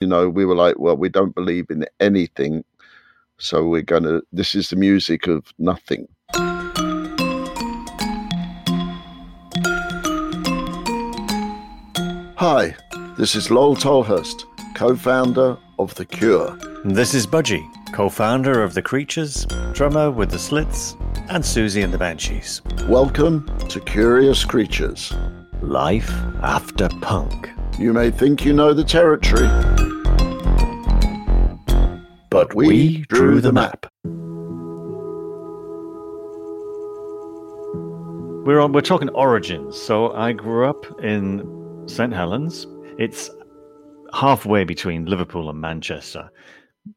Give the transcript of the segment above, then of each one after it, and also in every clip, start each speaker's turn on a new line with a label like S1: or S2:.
S1: You know, we were like, well, we don't believe in anything. So we're going to, this is the music of nothing. Hi, this is Lol Tolhurst, co founder of The Cure.
S2: This is Budgie, co founder of The Creatures, drummer with The Slits, and Siouxsie and the Banshees.
S1: Welcome to Curious Creatures.
S2: Life after punk.
S1: You may think you know the territory, but we, drew the map.
S2: We're on, we're talking origins. So I grew up in St Helens. It's halfway between Liverpool and Manchester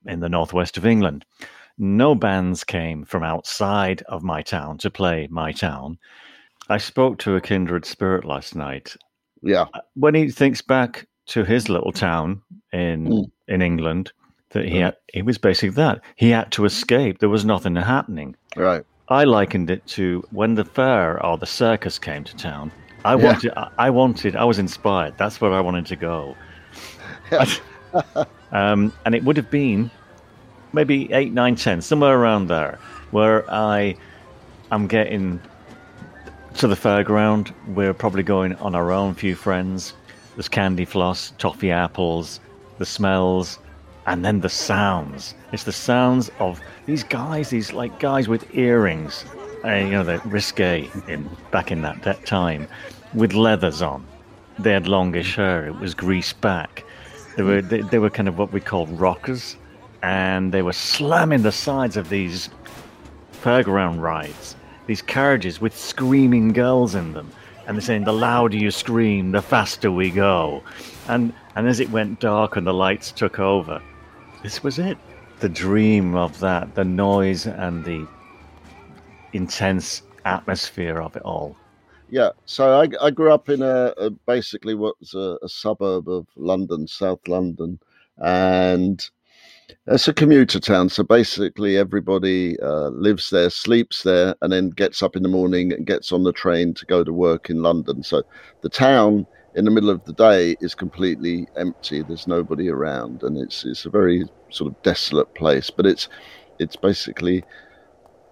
S2: in the northwest of England. No bands came from outside of my town to play my town. I spoke to a kindred spirit last night.
S1: Yeah,
S2: When he thinks back to his little town in
S1: Mm.
S2: in England, that he had, he was basically that. He had to escape. There was nothing happening.
S1: right.
S2: I likened it to when the fair or the circus came to town. I
S1: Yeah.
S2: wanted, I- wanted, I was inspired. That's where I wanted to go. um, and it would have been maybe eight, nine, ten, somewhere around there, where I I am getting to the fairground. We're probably going on our own, few friends. There's candy floss, toffee apples, the smells, and then the sounds. It's the sounds of these guys, these like guys with earrings, uh, you know, they're risque in back in that, that time, with leathers on. They had longish hair. It was greased back. They were they, they were kind of what we called rockers, and they were slamming the sides of these fairground rides, these carriages with screaming girls in them, and they're saying, "The louder you scream, the faster we go." And and as it went dark and the lights took over, this was it. The dream of that, the noise and the intense atmosphere of it all.
S1: Yeah, so I, I grew up in a, a basically what's a, a suburb of London, South London, and it's a commuter town. So basically, everybody uh, lives there, sleeps there, and then gets up in the morning and gets on the train to go to work in London. So the town in the middle of the day is completely empty. There's nobody around, and it's it's a very sort of desolate place. But it's it's basically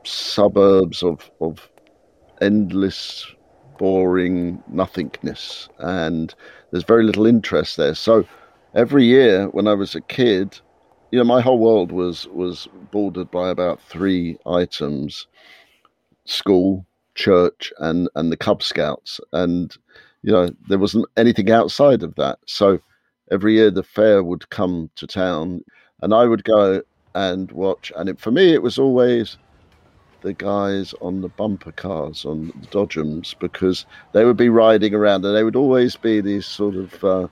S1: suburbs of of endless boring nothingness and there's very little interest there so every year when i was a kid you know my whole world was was bordered by about three items school church and and the cub scouts and you know there wasn't anything outside of that. So every year the fair would come to town and i would go and watch. And it, for me it was always the guys on the bumper cars on the Dodgems because they would be riding around and they would always be these sort of uh,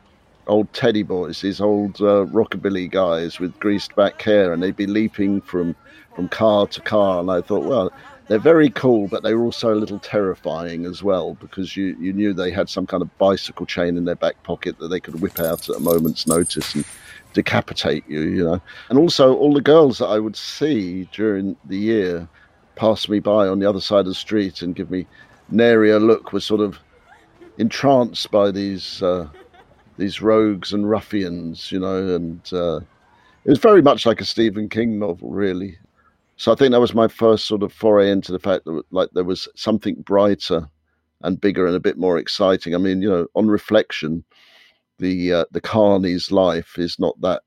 S1: old teddy boys, these old uh, rockabilly guys with greased back hair, and they'd be leaping from from car to car. And I thought, well, they're very cool, but they were also a little terrifying as well because you you knew they had some kind of bicycle chain in their back pocket that they could whip out at a moment's notice and decapitate you, you know. And also all the girls that I would see during the year pass me by on the other side of the street and give me nary a look was sort of entranced by these uh, these rogues and ruffians, you know, and uh, it was very much like a Stephen King novel, really. So I think that was my first sort of foray into the fact that like there was something brighter and bigger and a bit more exciting. I mean, you know, on reflection, the uh, the carney's life is not that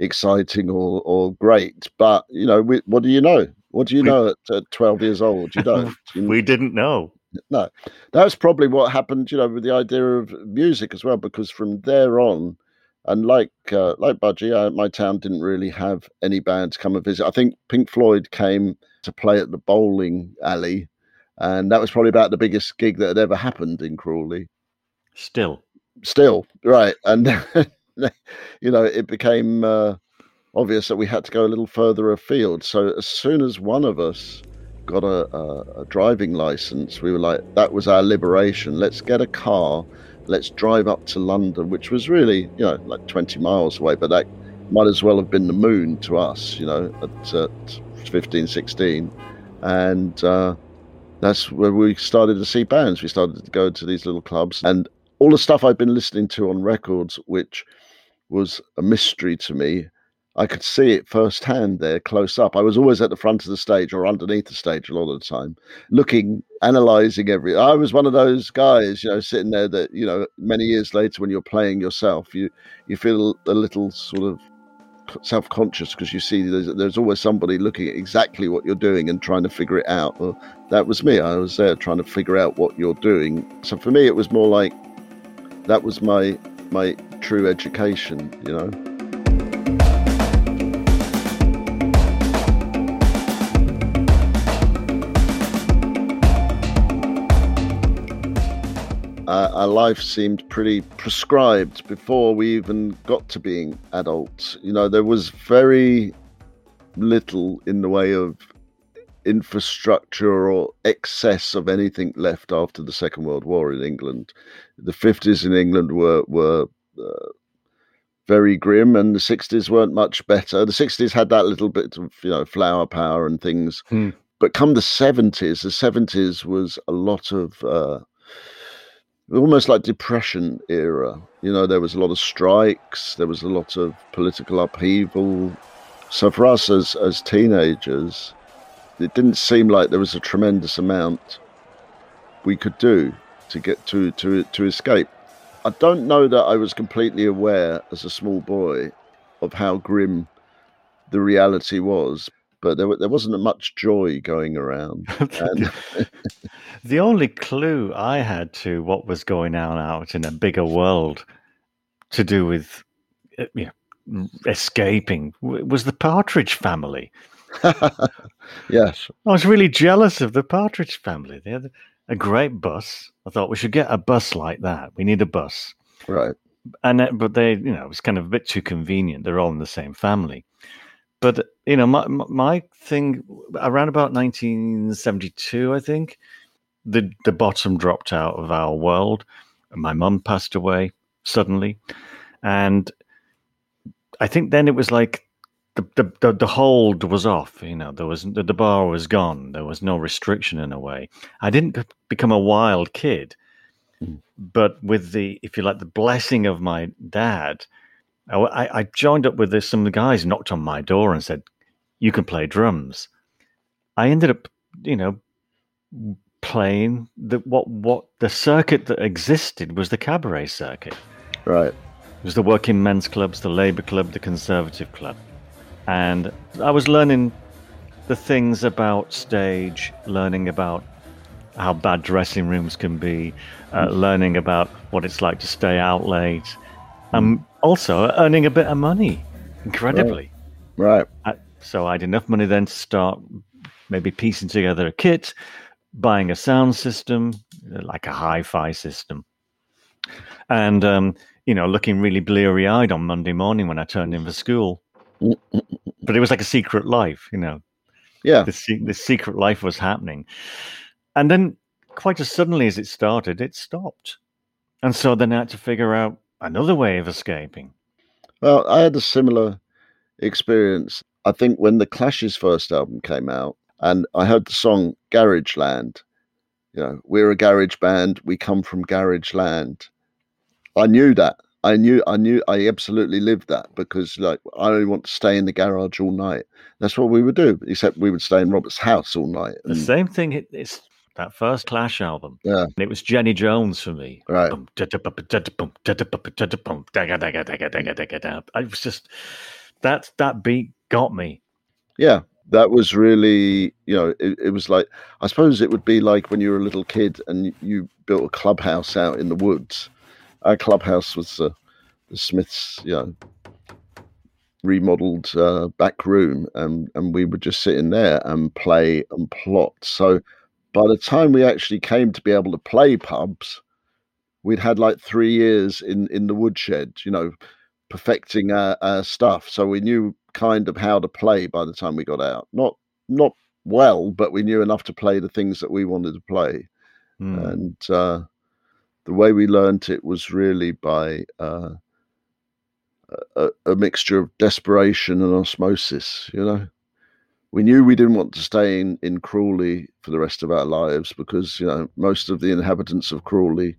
S1: exciting or or great, but you know, we, what do you know? What do you
S2: We-
S1: know at uh, 12 years old? You don't. You-
S2: We didn't know.
S1: no, that's probably what happened. You know, with the idea of music as well, because from there on, and like uh, like Budgie, uh, my town didn't really have any bands come and visit. I think Pink Floyd came to play at the bowling alley, and that was probably about the biggest gig that had ever happened in Crawley.
S2: Still,
S1: Still, right, and you know, it became uh, obvious that we had to go a little further afield. So as soon as one of us got a, a, a driving license, we were like, that was our liberation. Let's get a car. Let's drive up to London, which was really, you know, like 20 miles away, but that might as well have been the moon to us, you know, at, at 15, 16. And uh, that's where we started to see bands. We started to go to these little clubs and all the stuff I'd been listening to on records, which was a mystery to me. I could see it firsthand there, close up. I was always at the front of the stage or underneath the stage a lot of the time, looking, analyzing every. I was one of those guys, you know, sitting there that you know, many years later when you're playing yourself, you you feel a little sort of self-conscious because you see there's, there's always somebody looking at exactly what you're doing and trying to figure it out. Well, that was me. I was there trying to figure out what you're doing. So for me, it was more like that was my my true education, you know. Uh, our life seemed pretty prescribed before we even got to being adults. You know, there was very little in the way of infrastructure or excess of anything left after the Second World War in England. The 50s in England were were uh, very grim, and the 60s weren't much better. The 60s had that little bit of you know flower power and things,
S2: Hmm.
S1: but come the 70s, the 70s was a lot of uh, almost like depression era. You know, there was a lot of strikes, there was a lot of political upheaval. So for us as as teenagers, it didn't seem like there was a tremendous amount we could do to get to to to escape. I don't know that I was completely aware as a small boy of how grim the reality was, but there there wasn't much joy going around. And
S2: the only clue I had to what was going on out in a bigger world to do with uh, you know, escaping was the Partridge family.
S1: yes,
S2: I was really jealous of the Partridge family. They had a great bus. I thought we should get a bus like that. We need a bus.
S1: right.
S2: and uh, but they you know it was kind of a bit too convenient they're all in the same family but you know my my thing around about 1972 i think the the bottom dropped out of our world. My mum passed away suddenly. And i think then it was like the, the, the, the hold was off you know there was the, the bar was gone. There was no restriction in a way. I didn't become a wild kid
S1: Mm.
S2: but with the if you like the blessing of my dad I, I I joined up with this, some of the guys knocked on my door and said you can play drums i ended up you know playing the what what the circuit that existed was the cabaret circuit
S1: Right.
S2: it was the working men's clubs, the Labour Club, the Conservative Club. And I was learning the things about stage, learning about how bad dressing rooms can be, uh, learning about what it's like to stay out late, um, also earning a bit of money, incredibly.
S1: Right.
S2: I, so I had enough money then to start maybe piecing together a kit, buying a sound system, like a hi-fi system, and um, you know, looking really bleary-eyed on Monday morning when I turned in for school. but it was like a secret life, you know.
S1: Yeah.
S2: The, the secret life was happening, and then quite as suddenly as it started, it stopped, and so then I had to figure out another way of escaping.
S1: Well, I had a similar experience. I think when the Clash's first album came out, and I heard the song Garage Land. You know, we're a garage band. We come from garage land. I knew that. I knew. I knew. I absolutely lived that because, like, I only want to stay in the garage all night. That's what we would do. Except we would stay in Robert's house all night.
S2: The same thing. It's that first Clash album.
S1: Yeah.
S2: And it was Jenny Jones for me.
S1: Right.
S2: I was just that that beat got me.
S1: Yeah, that was really, you know, it, it was like, I suppose it would be like when you were a little kid and you, you built a clubhouse out in the woods. Our clubhouse was uh, the Smiths, you know, remodeled uh, back room, and, and we would just sit in there and play and plot. So by the time we actually came to be able to play pubs, we'd had like three years in, in the woodshed, you know, perfecting our, our stuff. So we knew kind of how to play by the time we got out. Not not well, but we knew enough to play the things that we wanted to play.
S2: Hmm.
S1: And uh, the way we learnt it was really by uh, a, a mixture of desperation and osmosis. You know, we knew we didn't want to stay in in Crawley for the rest of our lives because you know most of the inhabitants of Crawley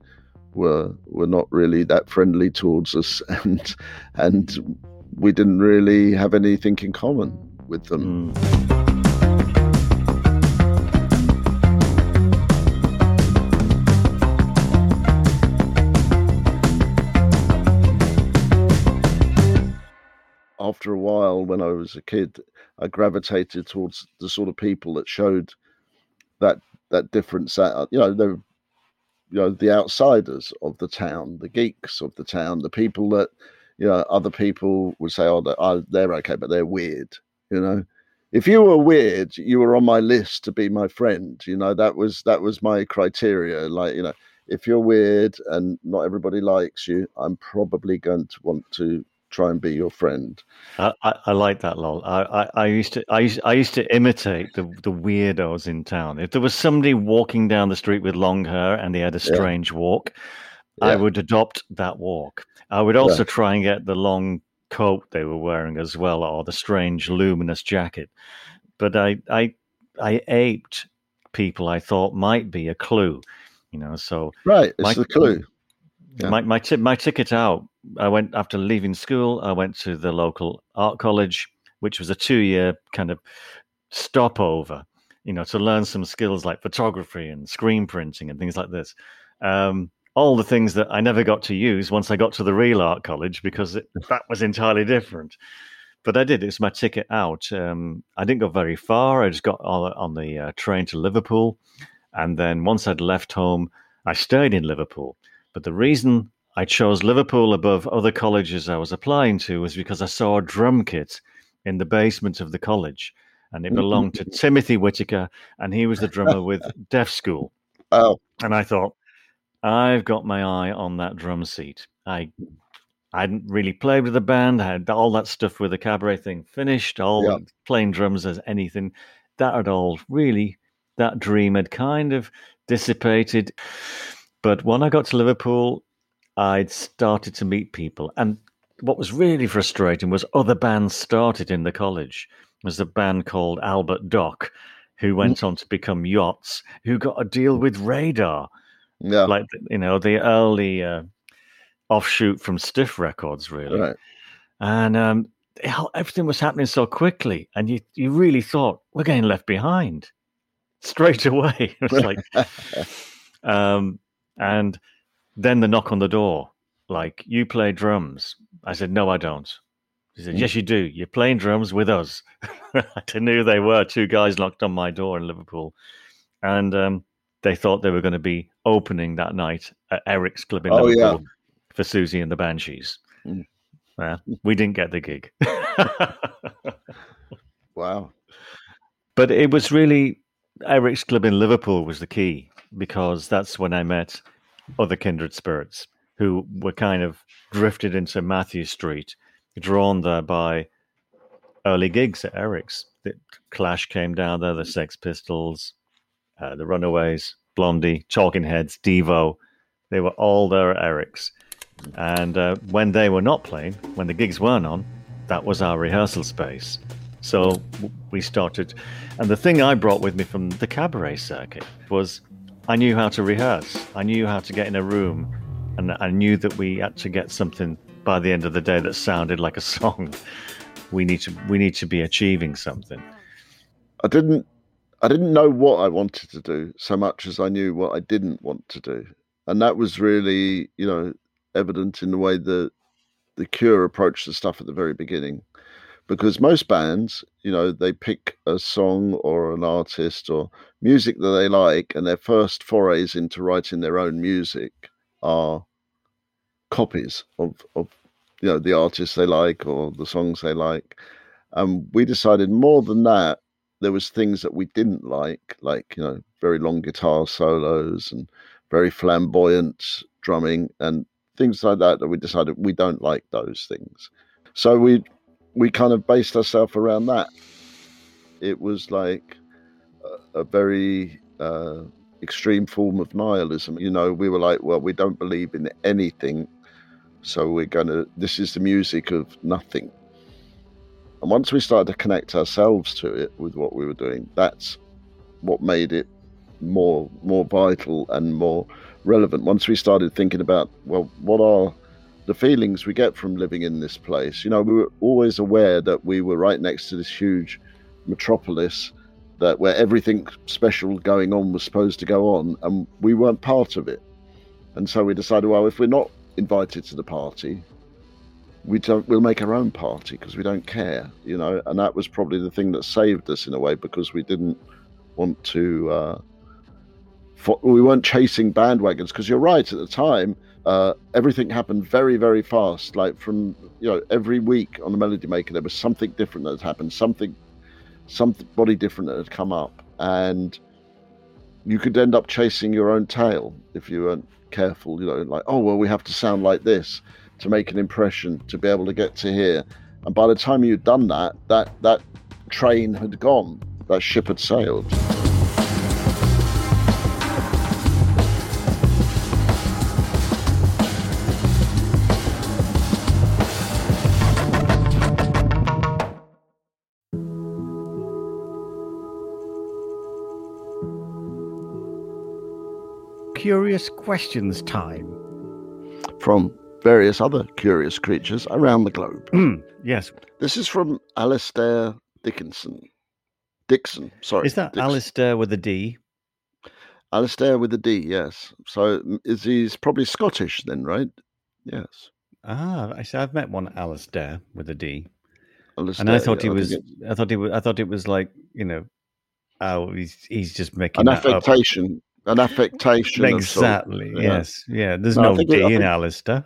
S1: were were not really that friendly towards us, and and we didn't really have anything in common with them. Mm. after a while, when I was a kid, I gravitated towards the sort of people that showed that that difference. Uh, you know, the you know the outsiders of the town, the geeks of the town, the people that you know other people would say, "Oh, they're, oh, they're okay, but they're weird." You know, if you were weird, you were on my list to be my friend. You know, that was that was my criteria. Like, you know, if you're weird and not everybody likes you, I'm probably going to want to try and be your friend.
S2: I, I, I like that, lol. I, I, I, used to I used, I used to imitate the the weirdos in town. If there was somebody walking down the street with long hair and they had a strange yeah. walk, yeah. I would adopt that walk. I would also yeah. try and get the long coat they were wearing as well, or the strange luminous jacket. But I I I aped people I thought might be a clue, you know. So
S1: right, it's my, the clue.
S2: My my, t- my ticket out I went after leaving school. I went to the local art college, which was a two-year kind of stopover, you know, to learn some skills like photography and screen printing and things like this. Um, all the things that I never got to use once I got to the real art college because it, that was entirely different. But I did. It was my ticket out. Um, I didn't go very far. I just got on, on the uh, train to Liverpool, and then once I'd left home, I stayed in Liverpool. But the reason I chose Liverpool above other colleges I was applying to was because I saw a drum kit in the basement of the college, and it mm-hmm. belonged to Timothy Whitaker, and he was the drummer with Deaf School.
S1: Oh,
S2: and I thought, I've got my eye on that drum seat. I I hadn't really played with the band. I had all that stuff with the cabaret thing finished, all yep. playing drums as anything. That had all really, that dream had kind of dissipated. But when I got to Liverpool, I'd started to meet people. And what was really frustrating was other bands started in the college. There's a band called Albert Dock, who went mm. on to become Yachts, who got a deal with Radar. Yeah. Like, you know, the early uh, offshoot from Stiff Records, really. Right. And um, everything was happening so quickly. And you, you really thought, we're getting left behind straight away. It was like, um, and then the knock on the door, like, you play drums. I said, no, I don't. He said, yes, you do. You're playing drums with us. I didn't know who they were. Two guys knocked on my door in Liverpool. And um, they thought they were going to be opening that night at Eric's Club in oh, Liverpool yeah. for Siouxsie and the Banshees. Mm. Well, we didn't get the gig.
S1: wow.
S2: But it was really Eric's Club in Liverpool was the key because that's when I met other kindred spirits who were kind of drifted into Mathew Street, drawn there by early gigs at Eric's. The Clash came down there, the Sex Pistols, uh, the Runaways, Blondie, Talking Heads, Devo. They were all there at Eric's. And uh, when they were not playing, when the gigs weren't on, that was our rehearsal space. So we started. And the thing I brought with me from the cabaret circuit was I knew how to rehearse. I knew how to get in a room, and I knew that we had to get something by the end of the day that sounded like a song. We need to we need to be achieving something.
S1: I didn't I didn't know what I wanted to do so much as I knew what I didn't want to do, and that was really you know evident in the way that the Cure approached the stuff at the very beginning because most bands, you know, they pick a song or an artist or music that they like, and their first forays into writing their own music are copies of, of you know the artists they like or the songs they like. And we decided more than that, there was things that we didn't like, like you know, very long guitar solos and very flamboyant drumming and things like that. That we decided we don't like those things. So we we kind of based ourselves around that. It was like a, a very uh, extreme form of nihilism. You know, we were like, well, we don't believe in anything, so we're gonna. This is the music of nothing. And once we started to connect ourselves to it with what we were doing, that's what made it more more vital and more relevant once we started thinking about well, what are the feelings we get from living in this place? You know, we were always aware that we were right next to this huge metropolis that where everything special going on was supposed to go on, and we weren't part of it. And so we decided, well, if we're not invited to the party, we don't. We'll make our own party because we don't care, you know. And that was probably the thing that saved us in a way because we didn't want to. Uh, for, we weren't chasing bandwagons because you're right. At the time, uh, everything happened very, very fast. Like from you know, every week on the Melody Maker, there was something different that had happened. Something somebody different that had come up, and you could end up chasing your own tail if you weren't careful. You know, like oh well, we have to sound like this to make an impression to be able to get to here, and by the time you'd done that, that that train had gone, that ship had sailed.
S2: Curious questions time.
S1: From various other curious creatures around the globe.
S2: Mm, yes.
S1: This is from Alistair Dickinson. Dixon, sorry.
S2: Is that
S1: Dixon.
S2: Alistair with a D?
S1: Alistair with a D, yes. So is he's probably Scottish then, right? Yes.
S2: Ah, I see. I've met one Alistair with a D, and I thought
S1: yeah,
S2: he was.
S1: it's
S2: I thought he was. I thought it was like you know, oh, he's he's just making
S1: an
S2: that up.
S1: An affectation.
S2: Exactly.
S1: yeah.
S2: Yes. Yeah. There's
S1: No,
S2: no, D
S1: it-
S2: in
S1: think-
S2: Alistair.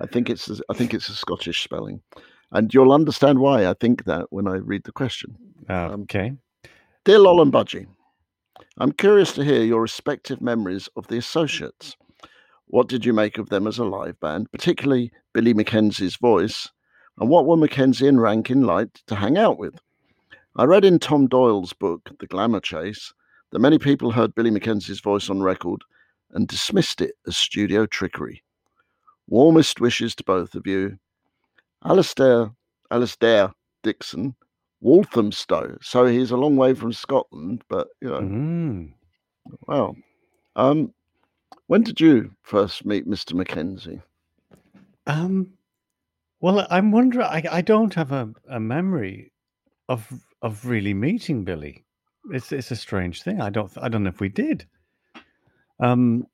S1: I think it's I think it's a Scottish spelling, and you'll understand why I think that when I read the question. Um,
S2: Okay.
S1: Dear Lol and Budgie, I'm curious to hear your respective memories of the Associates. What did you make of them as a live band, particularly Billy Mackenzie's voice, and what were Mackenzie and Rankine like to hang out with? I read in Tom Doyle's book, The Glamour Chase, that many people heard Billy Mackenzie's voice on record and dismissed it as studio trickery. Warmest wishes to both of you. Alastair, Alistair Dixon, Walthamstow. So he's a long way from Scotland, but you know,
S2: Mm.
S1: wow. Um, when did you first meet Mr. Mackenzie?
S2: Um. Well, I'm wondering. I, I don't have a, a memory of of really meeting Billy. It's it's a strange thing. I don't I don't know if we did. Um.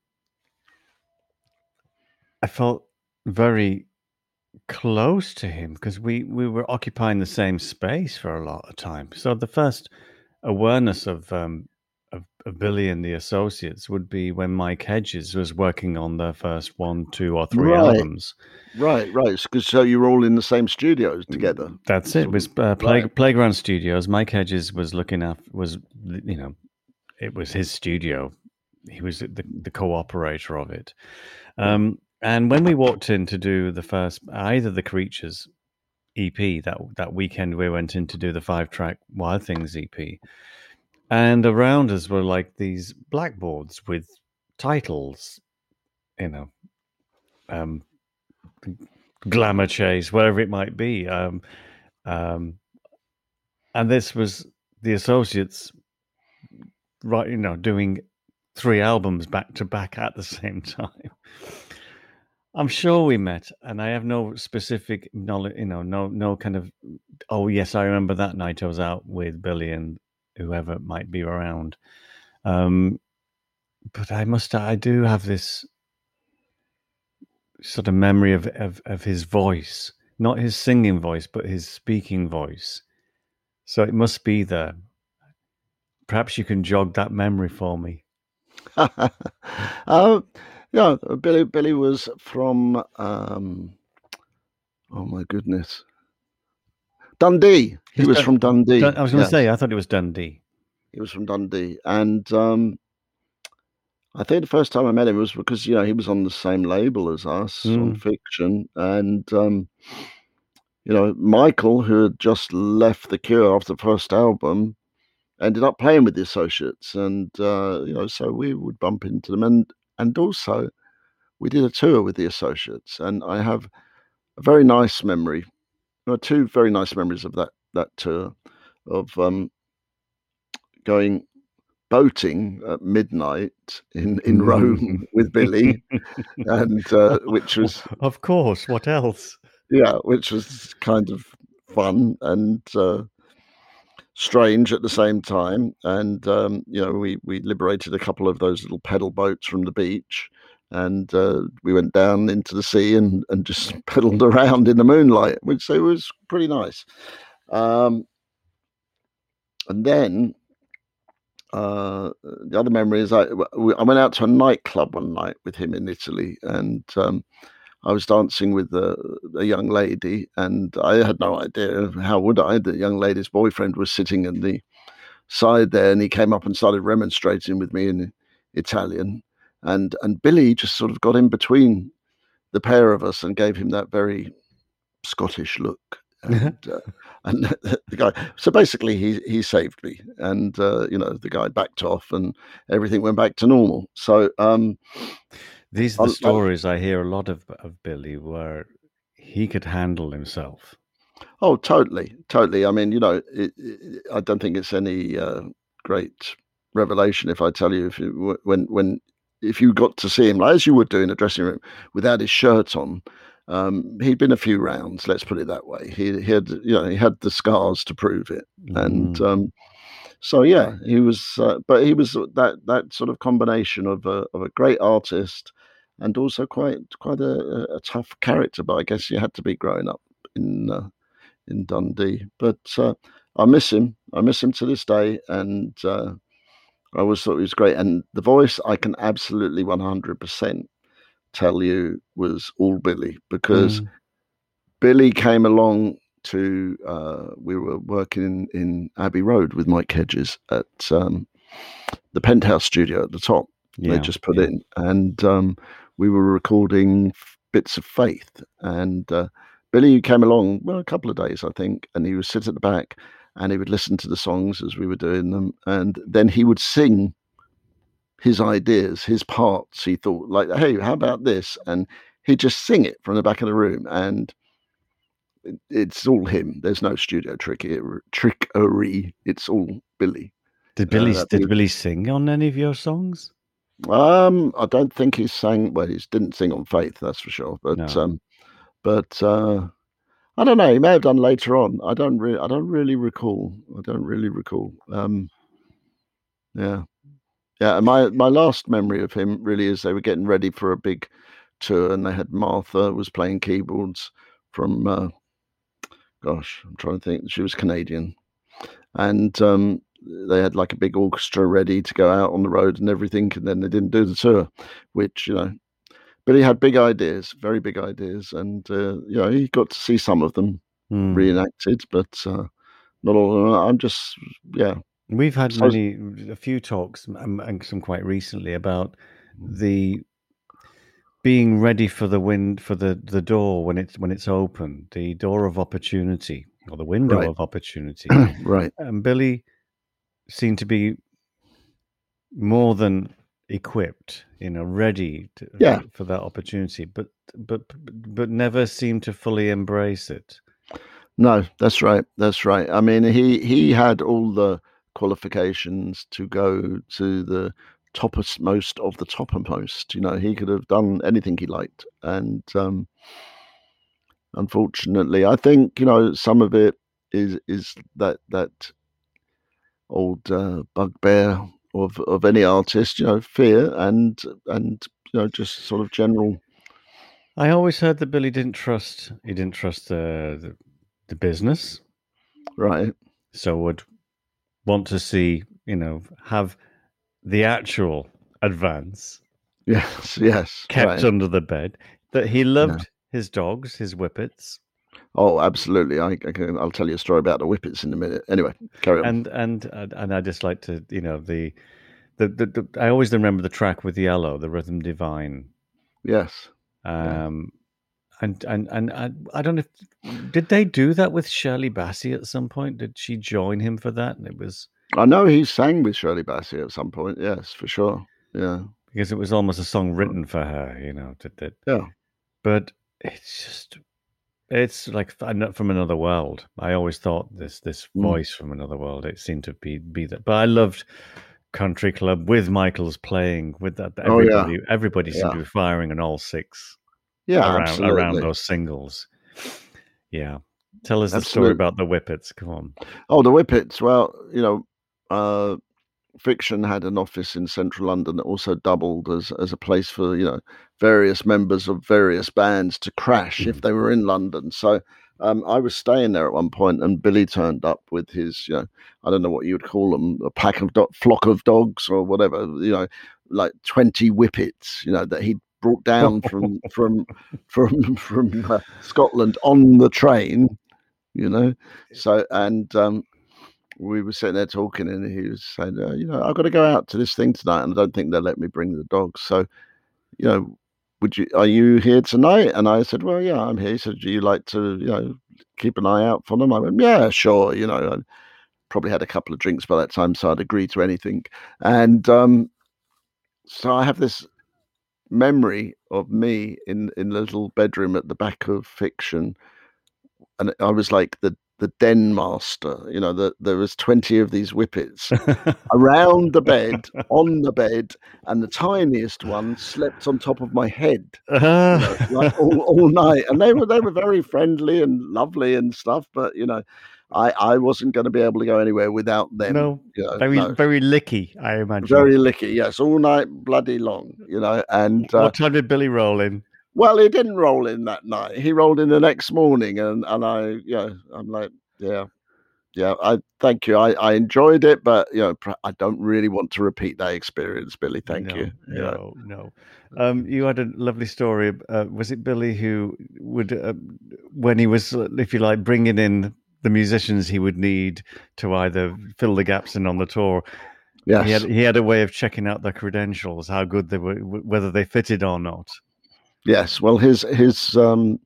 S2: I felt very close to him because we we were occupying the same space for a lot of time. So the first awareness of um Billy and the Associates would be when Mike Hedges was working on their first one, two, or three
S1: Right.
S2: albums.
S1: Right, right. Because so you were all in the same studios together.
S2: That's it. It was uh, play,
S1: Right.
S2: Playground Studios. Mike Hedges was looking after was you know, it was his studio. He was the the co-operator of it. Um, and when we walked in to do the first either the Creatures EP that that weekend, we went in to do the five track Wild Things EP, and around us were like these blackboards with titles, you know, um, glamour chase, whatever it might be. Um, um, and this was the associates, right? You know, doing three albums back to back at the same time. I'm sure we met, and I have no specific knowledge. You know, no no kind of. Oh yes, I remember that night I was out with Billy and whoever might be around. Um, but I must. I do have this sort of memory of, of of his voice, not his singing voice, but his speaking voice. So it must be there. Perhaps you can jog that memory for me.
S1: uh, yeah, Billy. Billy was from. Um, oh my goodness, Dundee. He was
S2: Dun-
S1: from Dundee.
S2: Dun- I was going to say, I thought it was Dundee.
S1: He was from Dundee, and um, I think the first time I met him was because you know he was on the same label as us on
S2: Mm.
S1: Fiction, and um, you know Michael, who had just left the Cure after the first album, ended up playing with the Associates, and uh, you know so we would bump into them, and and also we did a tour with the Associates, and I have a very nice memory, well, two very nice memories of that that tour, of um, going boating at midnight in in
S2: Mm.
S1: Rome with Billy, and uh, which was
S2: Of course. What else?
S1: yeah, which was kind of fun and uh, strange at the same time. And um, you know, we we liberated a couple of those little pedal boats from the beach, and uh, we went down into the sea and and just pedaled around in the moonlight, which it was pretty nice. Um, and then uh, the other memory is I, I went out to a nightclub one night with him in Italy, and um, I was dancing with a, a young lady, and I had no idea how would I. The young lady's boyfriend was sitting in the side there, and he came up and started remonstrating with me in Italian, and and Billy just sort of got in between the pair of us and gave him that very Scottish look. And, uh, and the guy, so basically, he he saved me, and uh, you know the guy backed off, and everything went back to normal. So um,
S2: These are the
S1: I'll-
S2: stories I hear a lot of of Billy, where he could handle himself.
S1: Oh, totally, totally. I mean, you know, it, it, I don't think it's any uh, great revelation if I tell you if you, when when if you got to see him like as you would do in a dressing room without his shirt on. Um, he'd been a few rounds, let's put it that way. He, he had, you know, he had the scars to prove it, and
S2: Mm.
S1: um, so yeah, he was. Uh, but he was that that sort of combination of a of a great artist and also quite quite a, a- a tough character. But I guess you had to be growing up in uh, in Dundee. But uh, I miss him. I miss him to this day, and uh, I always thought he was great. And the voice, I can absolutely one hundred percent tell you was all Billy because
S2: Mm.
S1: Billy came along to uh, we were working in, in Abbey Road with Mike Hedges at um, the Penthouse Studio at the top.
S2: yeah,
S1: they just put
S2: yeah.
S1: in, and um, we were recording bits of Faith. And uh, Billy came along well a couple of days, I think, and he was sitting at the back and he would listen to the songs as we were doing them, and then he would sing his ideas, his parts. He thought like, "Hey, how about this?" and he'd just sing it from the back of the room, and it- it's all him. There's no studio tricky trickery. It's all Billy.
S2: Did Billy
S1: that
S2: did Billy sing on any of your songs?
S1: Um, I don't think he sang. Well, he didn't sing on Faith, that's for sure. But
S2: No.
S1: um, but uh, I don't know. He may have done later on. I don't really. I don't really recall. I don't really recall. Um, yeah, yeah. My my last memory of him really is they were getting ready for a big tour, and they had Martha was playing keyboards from. Uh, gosh, I'm trying to think. She was Canadian, and um, they had like a big orchestra ready to go out on the road and everything, and then they didn't do the tour, which you know. But he had big ideas, very big ideas, and uh, you know he got to see some of them
S2: Mm.
S1: reenacted, but uh, not all. Of them. I'm just yeah,
S2: We've had
S1: So-
S2: many, a few talks, and some quite recently, about the being ready for the wind for the the door when it's when it's open, the door of opportunity or the window
S1: Right.
S2: of opportunity.
S1: right,
S2: and Billy seemed to be more than equipped, you know, ready to,
S1: Yeah.
S2: for that opportunity, but but but never seemed to fully embrace it.
S1: No, that's right. That's right. I mean, he he had all the qualifications to go to the topmost most of the toppermost. You know, he could have done anything he liked, and um, unfortunately, I think you know some of it is is that that old uh, bugbear of of any artist. You know, fear and and you know just sort of general.
S2: I always heard that Billy didn't trust he didn't trust the the, the business,
S1: Right.
S2: so would want to see you know have the actual advance
S1: Yes. Yes.
S2: kept
S1: right.
S2: under the bed. That he loved his dogs, his whippets,
S1: Oh, absolutely. I, I can, I'll tell you a story about the whippets in a minute. Anyway, carry on.
S2: and and and and I just like to you know the the, the, the I always remember the track with Yello, the Rhythm Divine.
S1: yes.
S2: Um, and and and I, I don't know. If, did they do that with Shirley Bassey at some point? Did she join him for that? And it was
S1: I know he sang with Shirley Bassey at some point. Yes, for sure. Yeah.
S2: because it was almost a song written for her, you know. That, that
S1: Yeah.
S2: but it's just it's like from another world. I always thought this this
S1: Mm.
S2: voice from another world. It seemed to be be that. But I loved country club with Michael's playing with that.
S1: Oh, yeah.
S2: Everybody, everybody seemed
S1: Yeah.
S2: to be firing on all six
S1: Yeah,
S2: around
S1: absolutely.
S2: around those singles. Yeah, tell us the story about the Whippets. Come on.
S1: Oh, the Whippets. Well, you know, uh, Fiction had an office in central London that also doubled as as a place for you know various members of various bands to crash if they were in London. So um, I was staying there at one point, and Billy turned up with his, you know, I don't know what you would call them, a pack of do- flock of dogs or whatever, you know, like twenty Whippets, you know, that he'd brought down from from from from uh, Scotland on the train, you know. So and um, we were sitting there talking, and he was saying, uh, you know, I've got to go out to this thing tonight, and I don't think they'll let me bring the dogs. So, you know, would you? Are you here tonight? And I said, well, yeah, I'm here. He said, do you like to, you know, keep an eye out for them? I went, yeah, sure. You know, I probably had a couple of drinks by that time, so I'd agree to anything. And um, so I have this memory of me in in the little bedroom at the back of fiction and i was like the the den master you know that there was 20 of these whippets around the bed on the bed and the tiniest one slept on top of my head you know, like all, all night and they were they were very friendly and lovely and stuff but you know i i wasn't going to be able to go anywhere without them
S2: no,
S1: you know,
S2: very
S1: no.
S2: very licky, I imagine.
S1: very licky yes all night bloody long you know and uh,
S2: what time did Billy roll in?
S1: Well, he didn't roll in that night. He rolled in the next morning, and and I, you know, I'm like, yeah, yeah. I thank you. I I enjoyed it, but you know, I don't really want to repeat that experience, Billy. Thank
S2: no,
S1: you.
S2: No, no. Um, you had a lovely story. Uh, was it Billy who would, uh, when he was, uh, if you like, bringing in the musicians he would need to either fill the gaps in on the tour?
S1: Yes.
S2: He had he had a way of checking out their credentials, how good they were, whether they fitted or not.
S1: Yes. Well, his his um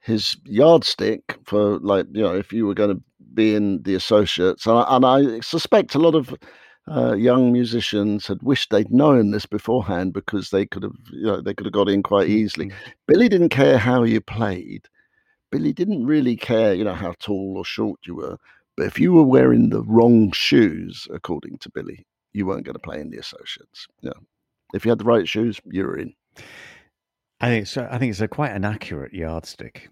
S1: his yardstick for like you know if you were going to be in the associates, and I, and I suspect a lot of uh, young musicians had wished they'd known this beforehand because they could have you know they could have got in quite easily. Billy didn't care how you played. Billy didn't really care, you know, how tall or short you were. But if you were wearing the wrong shoes, according to Billy, you weren't going to play in the associates. Yeah. If you had the right shoes, you were in.
S2: I think so. I think it's a quite an accurate yardstick.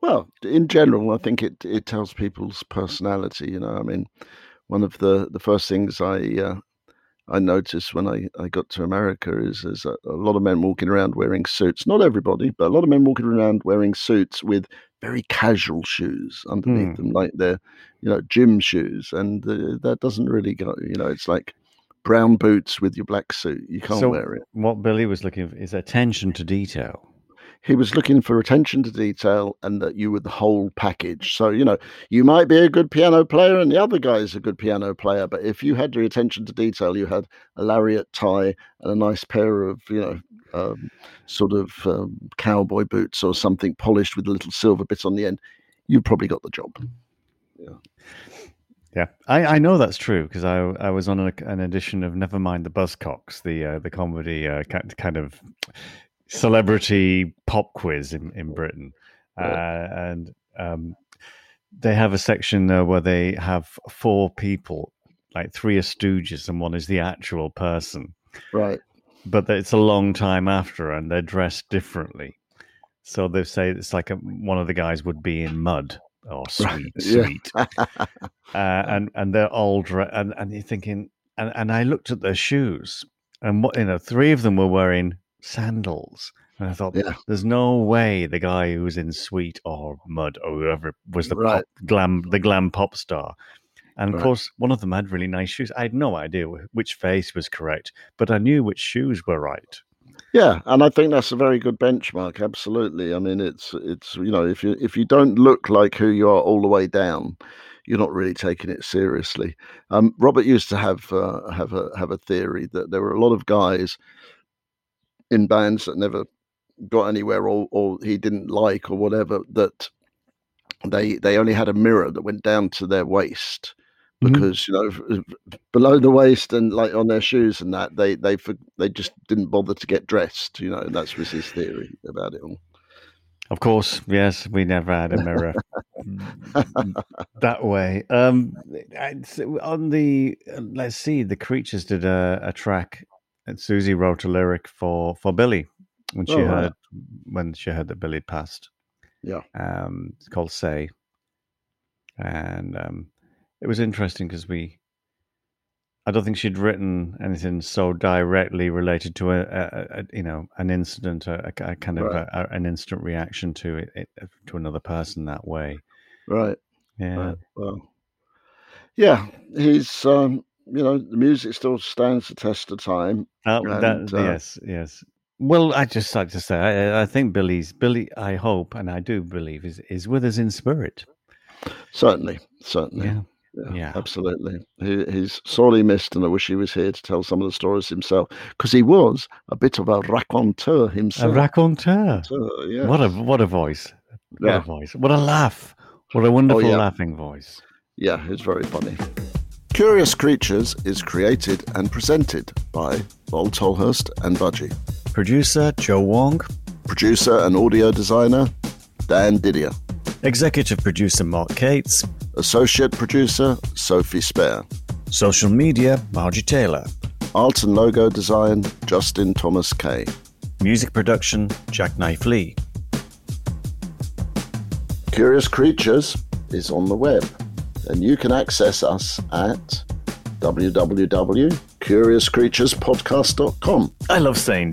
S1: Well, in general, I think it it tells people's personality. You know, I mean, one of the the first things I uh, I noticed when I, I got to America is there's a, a lot of men walking around wearing suits. Not everybody, but a lot of men walking around wearing suits with very casual shoes underneath
S2: Hmm.
S1: them, like they're you know gym shoes, and uh, that doesn't really go. You know, it's like brown boots with your black suit. You can't
S2: So-
S1: wear it.
S2: What Billy was looking for is attention to detail.
S1: he was looking for attention to detail and that you were the whole package. So, you know, you might be a good piano player and the other guy is a good piano player, but if you had your attention to detail, you had a lariat tie and a nice pair of, you know, um, sort of um, cowboy boots or something polished with a little silver bit on the end, you probably got the job.
S2: Yeah, I, I know that's true because I I was on a, an edition of Nevermind the Buzzcocks, the uh, the comedy uh, kind of celebrity pop quiz in in Britain, uh, and um, they have a section where they have four people, like three are stooges and one is the actual person,
S1: Right.
S2: but it's a long time after and they're dressed differently. So they say it's like a, one of the guys would be in mud or sweet,
S1: yeah.
S2: sweet uh, and and they're dre- and and you're thinking and and I looked at their shoes and what you know three of them were wearing sandals and I thought
S1: Yeah.
S2: there's no way the guy who was in sweet or mud or whoever was the
S1: Right.
S2: pop, glam the glam pop star and of
S1: Right.
S2: course one of them had really nice shoes I had no idea which face was correct but I knew which shoes were right
S1: Yeah, and I think that's a very good benchmark. Absolutely. I mean, it's it's you know, if you if you don't look like who you are all the way down, you're not really taking it seriously. Um, Robert used to have uh, have a have a theory that there were a lot of guys in bands that never got anywhere or or he didn't like or whatever that they they only had a mirror that went down to their waist
S2: Mhm.
S1: because you know below the waist and like on their shoes and that they they they just didn't bother to get dressed you know and that's was his theory about it all
S2: Of course, yes, we never had a mirror. that way. Um, on the let's see, the creatures did a, a track, and Siouxsie wrote a lyric for for Billy when she
S1: Oh,
S2: heard
S1: right.
S2: when she heard that Billy had passed.
S1: Yeah.
S2: Um, it's called "Say," and um, it was interesting because we. I don't think she'd written anything so directly related to a, a, a you know an incident, a, a kind of
S1: Right.
S2: an instant reaction to it, it to another person that way.
S1: Right.
S2: Yeah,
S1: Right. Well, yeah, he's um, you know the music still stands the test of time.
S2: That, that,
S1: uh,
S2: yes, yes. Well, I just like to say, I, I think Billy's Billy. I hope, and I do believe, is is with us in spirit.
S1: Certainly, certainly.
S2: Yeah,
S1: Yeah,
S2: Yeah.
S1: absolutely. He, he's sorely missed, and I wish he was here to tell some of the stories himself because he was a bit of a raconteur himself.
S2: a
S1: raconteur. Yeah.
S2: What a what a voice! What
S1: Yeah.
S2: a voice! What a laugh! What a oh, wonderful
S1: yeah.
S2: laughing voice.
S1: Yeah, it's very funny. Curious Creatures is created and presented by Lol Tolhurst and Budgie.
S2: Producer Joe Wong,
S1: Producer and audio designer Dan Didier.
S2: Executive producer Mark Cates,
S1: Associate producer Sophie Spare.
S2: social media Margie Taylor,
S1: Art and logo design Justin Thomas Kay.
S2: music production Jacknife Lee.
S1: Curious Creatures is on the web, and you can access us at www.curiouscreaturespodcast.com.
S3: I love saying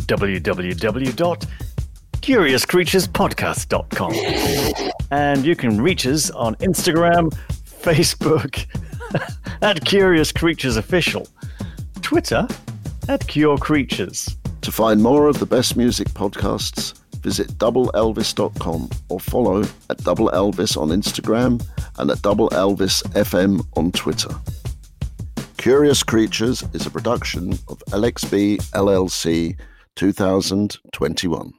S3: www.curiouscreaturespodcast.com. and you can reach us on Instagram, Facebook at Curious Creatures Official, Twitter at Cure Creatures.
S1: To find more of the best music podcasts, visit doubleelvis.com or follow at Double Elvis on Instagram and at Double Elvis FM on Twitter. Curious Creatures is a production of LXB LLC 2021.